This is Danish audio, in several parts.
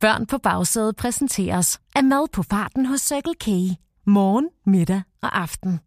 Børn på bagsædet præsenteres af mad på farten hos Circle K. Morgen, middag og aften.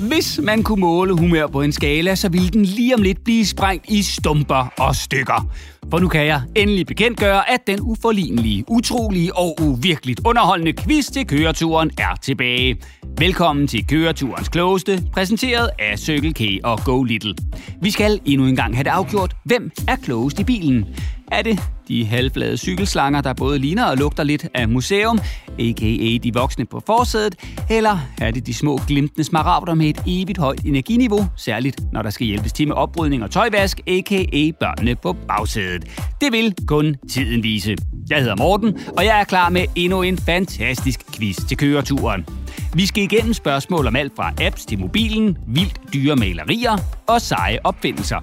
Hvis man kunne måle humør på en skala, så ville den lige om lidt blive sprængt i stumper og stykker. For nu kan jeg endelig bekendtgøre, at den uforlignelige, utrolige og uvirkeligt underholdende quiz til køreturen er tilbage. Velkommen til køreturens klogeste, præsenteret af Circle K og Go Little. Vi skal endnu en gang have det afgjort, hvem er klogest i bilen. Er det de halvflade cykelslanger, der både ligner og lugter lidt af museum, a.k.a. de voksne på forsædet, eller er det de små glimtende smaragder med et evigt højt energiniveau, særligt når der skal hjælpes til med oprydning og tøjvask, a.k.a. børnene på bagsædet. Det vil kun tiden vise. Jeg hedder Morten, og jeg er klar med endnu en fantastisk quiz til køreturen. Vi skal igennem spørgsmål om alt fra apps til mobilen, vildt dyre malerier og seje opfindelser.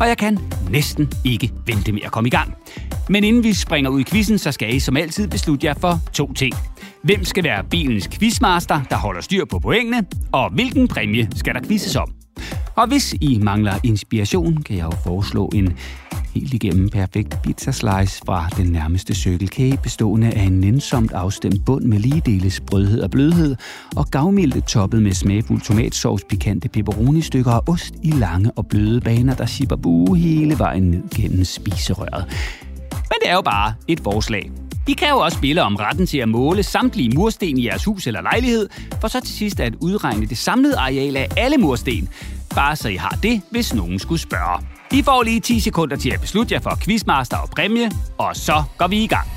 Og jeg kan næsten ikke vente med at komme i gang. Men inden vi springer ud i quizzen, så skal I som altid beslutte jer for to ting. Hvem skal være bilens quizmaster, der holder styr på pointene, og hvilken præmie skal der quizzes om? Og hvis I mangler inspiration, kan jeg jo foreslå en helt igennem perfekt pizza slice fra den nærmeste Circle K, bestående af en nænsomt afstemt bund med lige dele sprødhed og blødhed, og gavmilde toppet med smagfuld tomatsauce, pikante pepperoni-stykker og ost i lange og bløde baner, der sipper bue hele vejen ned gennem spiserøret. Men det er jo bare et forslag. I kan jo også spille om retten til at måle samtlige mursten i jeres hus eller lejlighed, for så til sidst at udregne det samlede areal af alle mursten. Bare så I har det, hvis nogen skulle spørge. I får lige 10 sekunder til at beslutte jer for quizmaster og præmie, og så går vi i gang.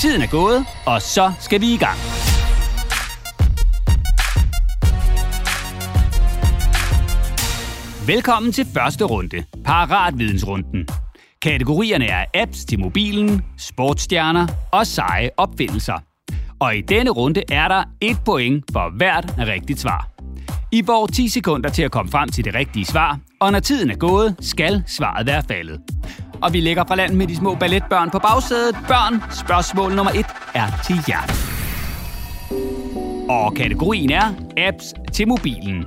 Tiden er gået, og så skal vi i gang. Velkommen til første runde, Paratvidensrunden. Kategorierne er apps til mobilen, sportsstjerner og seje opfindelser. Og i denne runde er der et point for hvert rigtigt svar. I får 10 sekunder til at komme frem til det rigtige svar, og når tiden er gået, skal svaret være faldet. Og vi lægger fra land med de små balletbørn på bagsædet. Børn, spørgsmål nummer 1 er til jer. Og kategorien er apps til mobilen.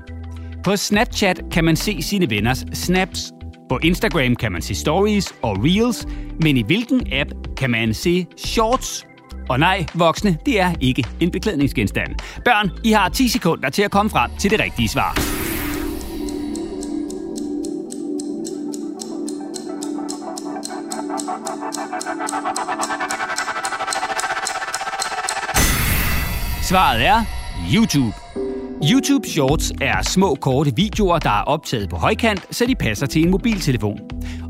På Snapchat kan man se sine venners snaps. På Instagram kan man se stories og reels, men i hvilken app kan man se shorts? Og nej, voksne, det er ikke en beklædningsgenstand. Børn, I har 10 sekunder til at komme frem til det rigtige svar. Svaret er YouTube. YouTube Shorts er små korte videoer, der er optaget på højkant, så de passer til en mobiltelefon.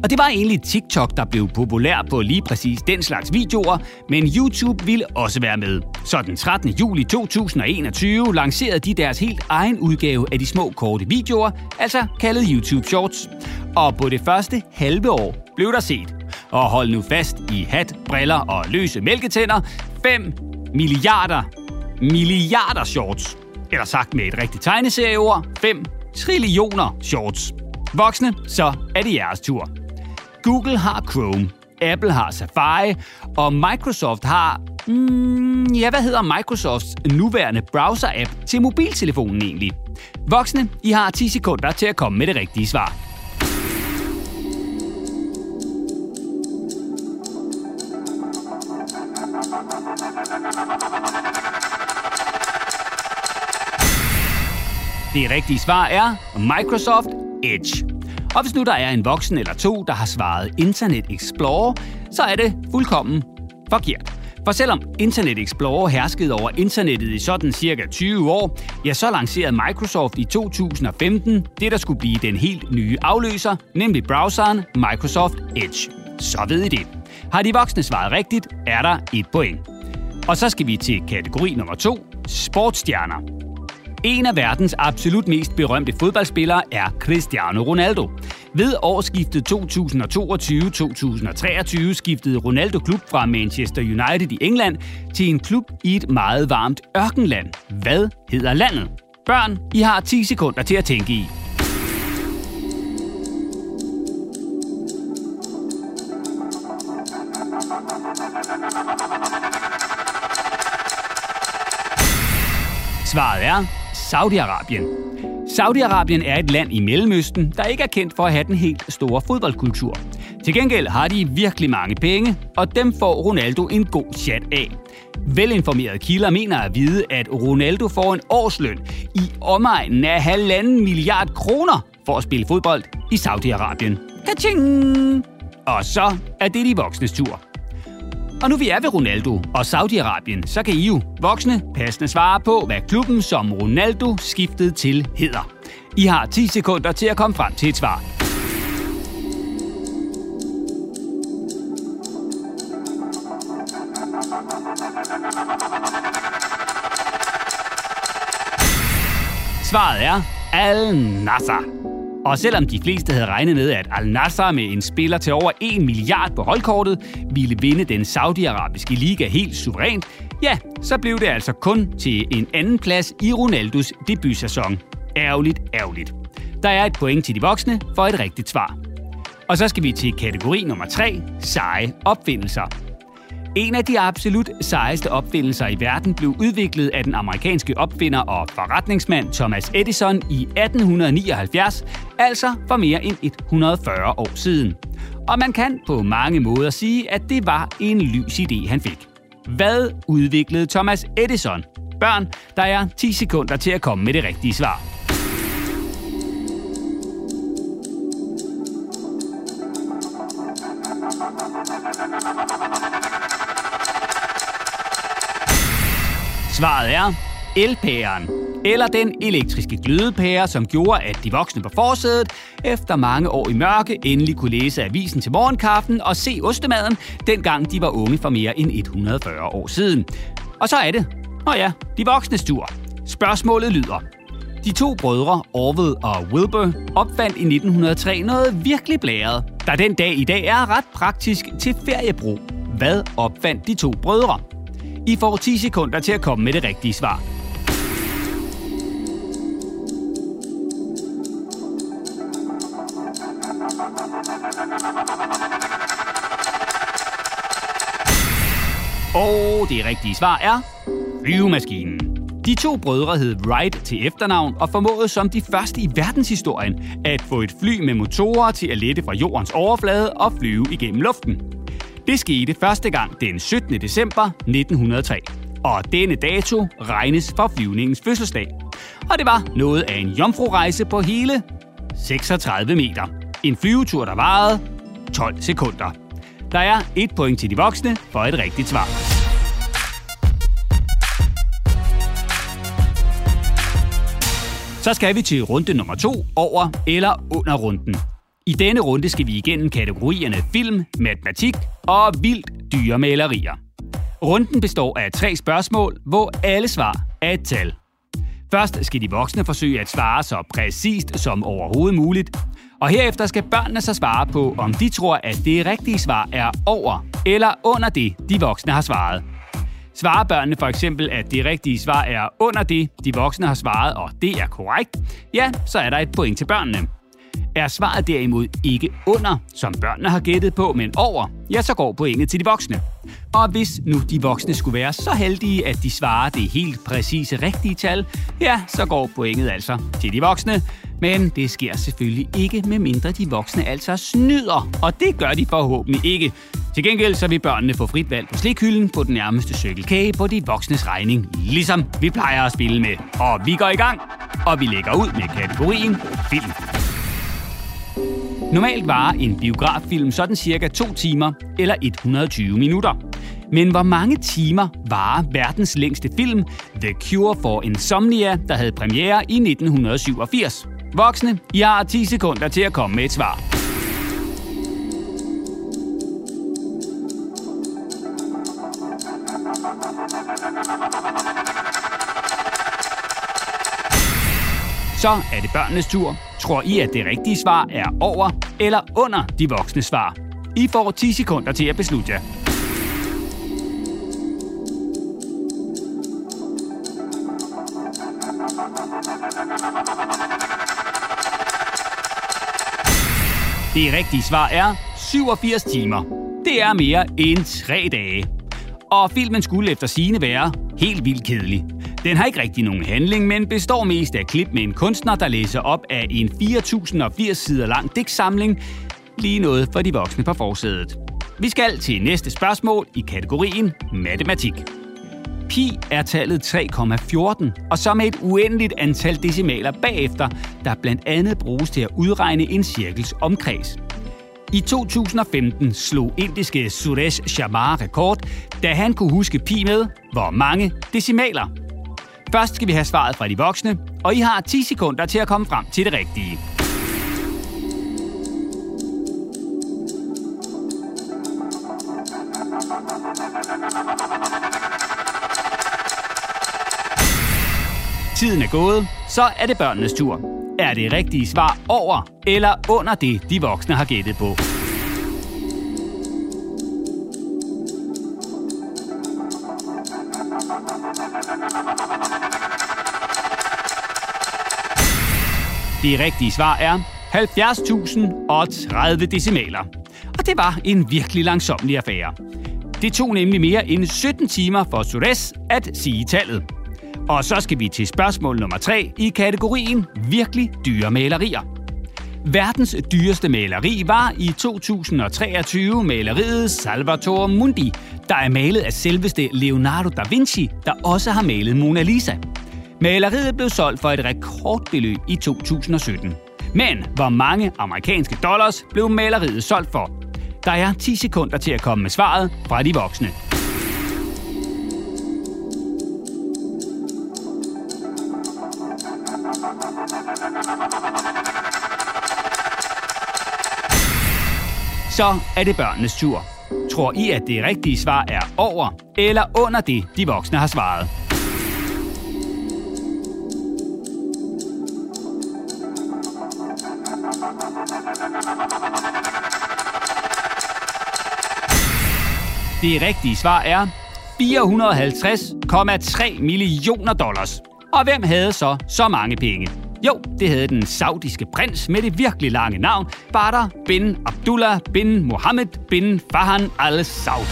Og det var egentlig TikTok, der blev populær på lige præcis den slags videoer, men YouTube ville også være med. Så den 13. juli 2021 lancerede de deres helt egen udgave af de små korte videoer, altså kaldet YouTube Shorts. Og på det første halve år blev der set. Og hold nu fast i hat, briller og løse mælketænder. 5 milliarder, milliarder shorts. Eller sagt med et rigtigt tegneserieord, 5 trillioner shorts. Voksne, så er det jeres tur. Google har Chrome, Apple har Safari, og Microsoft har... Mm, ja, hvad hedder Microsofts nuværende browser-app til mobiltelefonen egentlig? Voksne, I har 10 sekunder til at komme med det rigtige svar. Det rigtige svar er Microsoft Edge. Og hvis nu der er en voksen eller to, der har svaret Internet Explorer, så er det fuldkommen forkert. For selvom Internet Explorer herskede over internettet i sådan cirka 20 år, ja, så lancerede Microsoft i 2015 det, der skulle blive den helt nye afløser, nemlig browseren Microsoft Edge. Så ved I det. Har de voksne svaret rigtigt, er der et point. Og så skal vi til kategori nummer to, sportsstjerner. En af verdens absolut mest berømte fodboldspillere er Cristiano Ronaldo. Ved årsskiftet 2022-2023 skiftede Ronaldo klub fra Manchester United i England til en klub i et meget varmt ørkenland. Hvad hedder landet? Børn, I har 10 sekunder til at tænke i. Svaret er Saudi-Arabien. Saudi-Arabien er et land i Mellemøsten, der ikke er kendt for at have den helt store fodboldkultur. Til gengæld har de virkelig mange penge, og dem får Ronaldo en god chat af. Velinformerede kilder mener at vide, at Ronaldo får en årsløn i omegnen af halvanden milliard kroner for at spille fodbold i Saudi-Arabien. Kaching! Og så er det de voksnes tur. Og nu vi er ved Ronaldo og Saudi-Arabien, så kan I jo voksne passende svare på, hvad klubben, som Ronaldo skiftede til, hedder. I har 10 sekunder til at komme frem til et svar. Svaret er Al-Nassr. Og selvom de fleste havde regnet med, at Al-Nassr med en spiller til over 1 milliard på holdkortet ville vinde den saudiarabiske liga helt suverænt, ja, så blev det altså kun til en anden plads i Ronaldos debutsæson. Ærgerligt, ærgerligt. Der er et point til de voksne for et rigtigt svar. Og så skal vi til kategori nummer 3, seje opfindelser. En af de absolut sejeste opfindelser i verden blev udviklet af den amerikanske opfinder og forretningsmand Thomas Edison i 1879, altså for mere end 140 år siden. Og man kan på mange måder sige, at det var en lys idé, han fik. Hvad udviklede Thomas Edison? Børn, der er 10 sekunder til at komme med det rigtige svar. Elpæren, eller den elektriske glødepære, som gjorde, at de voksne på forsædet efter mange år i mørke endelig kunne læse avisen til morgenkaffen og se ostemaden, dengang de var unge for mere end 140 år siden. Og så er det, nå ja, de voksne tur. Spørgsmålet lyder, de to brødre, Orville og Wilbur, opfandt i 1903 noget virkelig blæret, der den dag i dag er ret praktisk til feriebrug. Hvad opfandt de to brødre? I får 10 sekunder til at komme med det rigtige svar. Det rigtige svar er flyvemaskinen. De to brødre hed Wright til efternavn og formåede som de første i verdenshistorien at få et fly med motorer til at lette fra jordens overflade og flyve igennem luften. Det skete første gang den 17. december 1903, og denne dato regnes for flyvningens fødselsdag. Og det var noget af en jomfrurejse på hele 36 meter. En flyvetur, der varede 12 sekunder. Der er et point til de voksne for et rigtigt svar. Så skal vi til runde nummer to over eller under runden. I denne runde skal vi igennem kategorierne film, matematik og vildt dyre malerier. Runden består af tre spørgsmål, hvor alle svar er et tal. Først skal de voksne forsøge at svare så præcist som overhovedet muligt. Og herefter skal børnene så svare på, om de tror, at det rigtige svar er over eller under det, de voksne har svaret. Svarer børnene for eksempel, at det rigtige svar er under det, de voksne har svaret, og det er korrekt, ja, så er der et point til børnene. Er svaret derimod ikke under, som børnene har gættet på, men over, ja, så går pointet til de voksne. Og hvis nu de voksne skulle være så heldige, at de svarer det helt præcise rigtige tal, ja, så går pointet altså til de voksne. Men det sker selvfølgelig ikke, medmindre de voksne altså snyder, og det gør de forhåbentlig ikke. Til gengæld så vil børnene få frit valg på slikhylden på den nærmeste cykelkage på de voksnes regning, ligesom vi plejer at spille med. Og vi går i gang, og vi lægger ud med kategorien film. Normalt varer en biograffilm sådan cirka 2 timer eller 120 minutter. Men hvor mange timer varer verdens længste film, The Cure for Insomnia, der havde premiere i 1987? Voksne, I har 10 sekunder til at komme med et svar. Så er det børnenes tur. Tror I, at det rigtige svar er over eller under de voksne svar? I får 10 sekunder til at beslutte jer. Det rigtige svar er 87 timer. Det er mere end 3 dage. Og filmen skulle efter sine være helt vildt kedelig. Den har ikke rigtig nogen handling, men består mest af klip med en kunstner, der læser op af en 4080 sider lang digtsamling. Lige noget for de voksne på forsædet. Vi skal til næste spørgsmål i kategorien matematik. Pi er tallet 3,14, og så med et uendeligt antal decimaler bagefter, der blandt andet bruges til at udregne en cirkels omkreds. I 2015 slog indiske Suresh Sharma rekord, da han kunne huske pi med, hvor mange decimaler. Først skal vi have svaret fra de voksne, og I har 10 sekunder til at komme frem til det rigtige. Tiden er gået, så er det børnenes tur. Er det rigtige svar over eller under det, de voksne har gættet på? Det rigtige svar er 70.030 decimaler. Og det var en virkelig langsomlig affære. Det tog nemlig mere end 17 timer for Suresh at sige tallet. Og så skal vi til spørgsmål nummer 3 i kategorien virkelig dyre malerier. Verdens dyreste maleri var i 2023 maleriet Salvatore Mundi, der er malet af selveste Leonardo da Vinci, der også har malet Mona Lisa. Maleriet blev solgt for et rekordbeløb i 2017. Men hvor mange amerikanske dollars blev maleriet solgt for? Der er 10 sekunder til at komme med svaret fra de voksne. Så er det børnenes tur. Tror I, at det rigtige svar er over eller under det, de voksne har svaret? Det rigtige svar er 450,3 millioner dollars. Og hvem havde så så mange penge? Jo, det havde den saudiske prins med det virkelig lange navn, Badr bin Abdullah bin Mohammed bin Fahan al-Saud.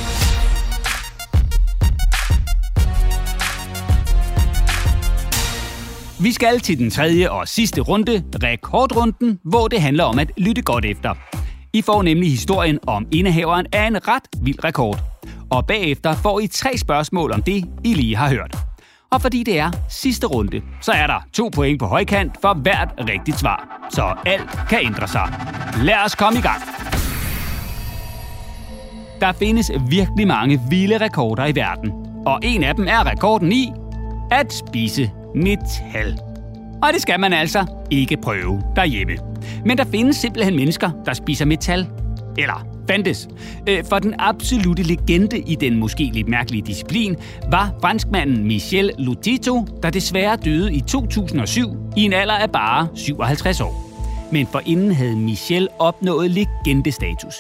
Vi skal til den tredje og sidste runde, rekordrunden, hvor det handler om at lytte godt efter. I får nemlig historien om indehaveren af en ret vild rekord. Og bagefter får I tre spørgsmål om det, I lige har hørt. Og fordi det er sidste runde, så er der to point på højkant for hvert rigtigt svar. Så alt kan ændre sig. Lad os komme i gang. Der findes virkelig mange vilde rekorder i verden. Og en af dem er rekorden i at spise metal. Og det skal man altså ikke prøve derhjemme. Men der findes simpelthen mennesker, der spiser metal. Eller fandtes. Øh, for den absolute legende i den måske lidt mærkelige disciplin var franskmanden Michel Lotito, der desværre døde i 2007 i en alder af bare 57 år. Men forinden havde Michel opnået legendestatus.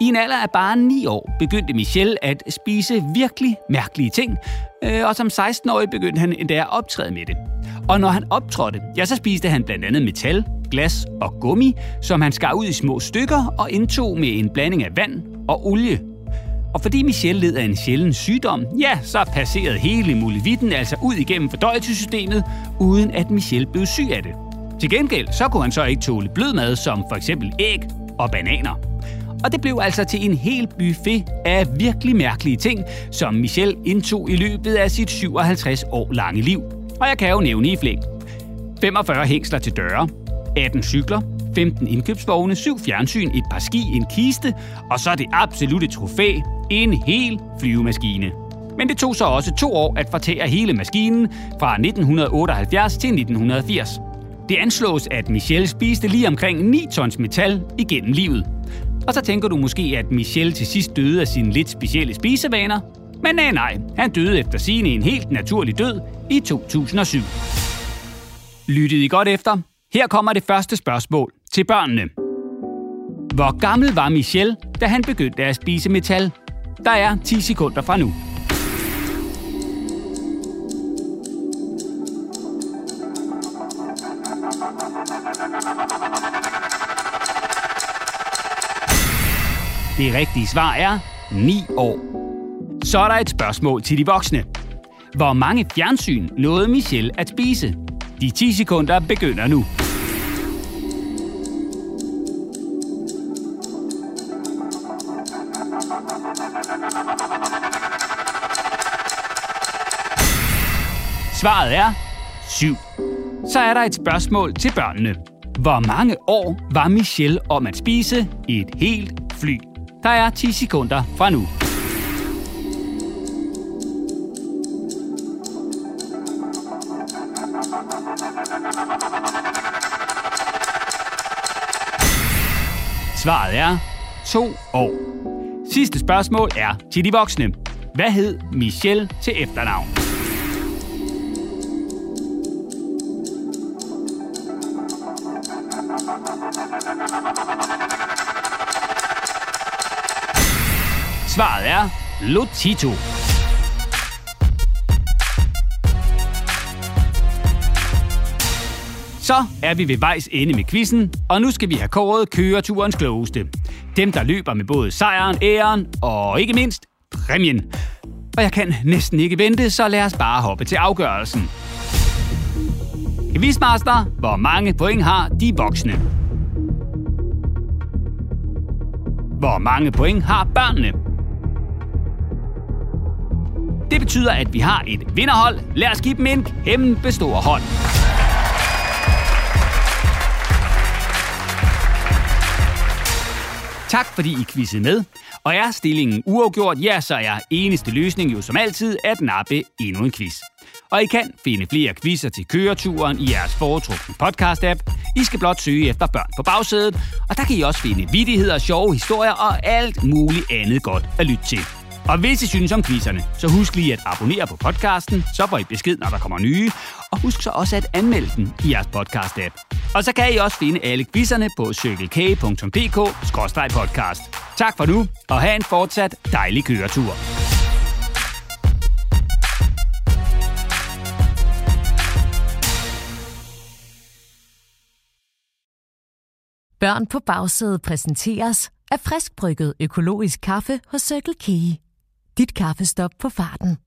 I en alder af bare 9 år begyndte Michel at spise virkelig mærkelige ting, øh, og som 16-årig begyndte han endda at optræde med det. Og når han optrådte, ja, så spiste han blandt andet metal, glas og gummi, som han skar ud i små stykker og indtog med en blanding af vand og olie. Og fordi Michel led af en sjælden sygdom, ja, så passerede hele mulevitten altså ud igennem fordøjelsessystemet, uden at Michel blev syg af det. Til gengæld så kunne han så ikke tåle blød mad, som for eksempel æg og bananer. Og det blev altså til en hel buffet af virkelig mærkelige ting, som Michel indtog i løbet af sit 57 år lange liv. Og jeg kan jo nævne i flæng. 45 hængsler til døre, 18 cykler, 15 indkøbsvogne, 7 fjernsyn, et par ski, en kiste, og så det absolute trofæ, en hel flyvemaskine. Men det tog så også to år at fortære hele maskinen fra 1978 til 1980. Det anslås, at Michel spiste lige omkring 9 tons metal igennem livet. Og så tænker du måske, at Michel til sidst døde af sine lidt specielle spisevaner. Men nej, nej, han døde efter sine en helt naturlig død i 2007. Lyttede I godt efter? Her kommer det første spørgsmål til børnene. Hvor gammel var Michel, da han begyndte at spise metal? Der er 10 sekunder fra nu. Det rigtige svar er 9 år. Så er der et spørgsmål til de voksne. Hvor mange fjernsyn nåede Michel at spise? De 10 sekunder begynder nu. Svaret er 7. Så er der et spørgsmål til børnene. Hvor mange år var Michelle om at spise et helt fly? Der er 10 sekunder fra nu. Svaret er 2 år. Sidste spørgsmål er til de voksne. Hvad hed Michelle til efternavn? Svaret er Lotito. Så er vi ved vejs ende med quizzen, og nu skal vi have kåret køreturens klogeste. Dem, der løber med både sejren, æren og ikke mindst præmien. Og jeg kan næsten ikke vente, så lad os bare hoppe til afgørelsen. Quizmaster, hvor mange point har de voksne? Hvor mange point har børnene? Det betyder, at vi har et vinderhold. Lad os give dem en kæmpe stor hånd. Tak fordi I quizzede med. Og er stillingen uafgjort, ja, så er eneste løsning jo som altid at nappe endnu en quiz. Og I kan finde flere quizzer til køreturen i jeres foretrukne podcast-app. I skal blot søge efter børn på bagsædet, og der kan I også finde vidigheder, sjove historier og alt muligt andet godt at lytte til. Og hvis I synes om quizzerne, så husk lige at abonnere på podcasten, så får I besked, når der kommer nye. Og husk så også at anmelde den i jeres podcast-app. Og så kan I også finde alle quizzerne på cykelk.dk-podcast. Tak for nu, og have en fortsat dejlig køretur. Børn på bagsædet præsenteres af friskbrygget økologisk kaffe hos Circle K. Dit kaffestop på farten.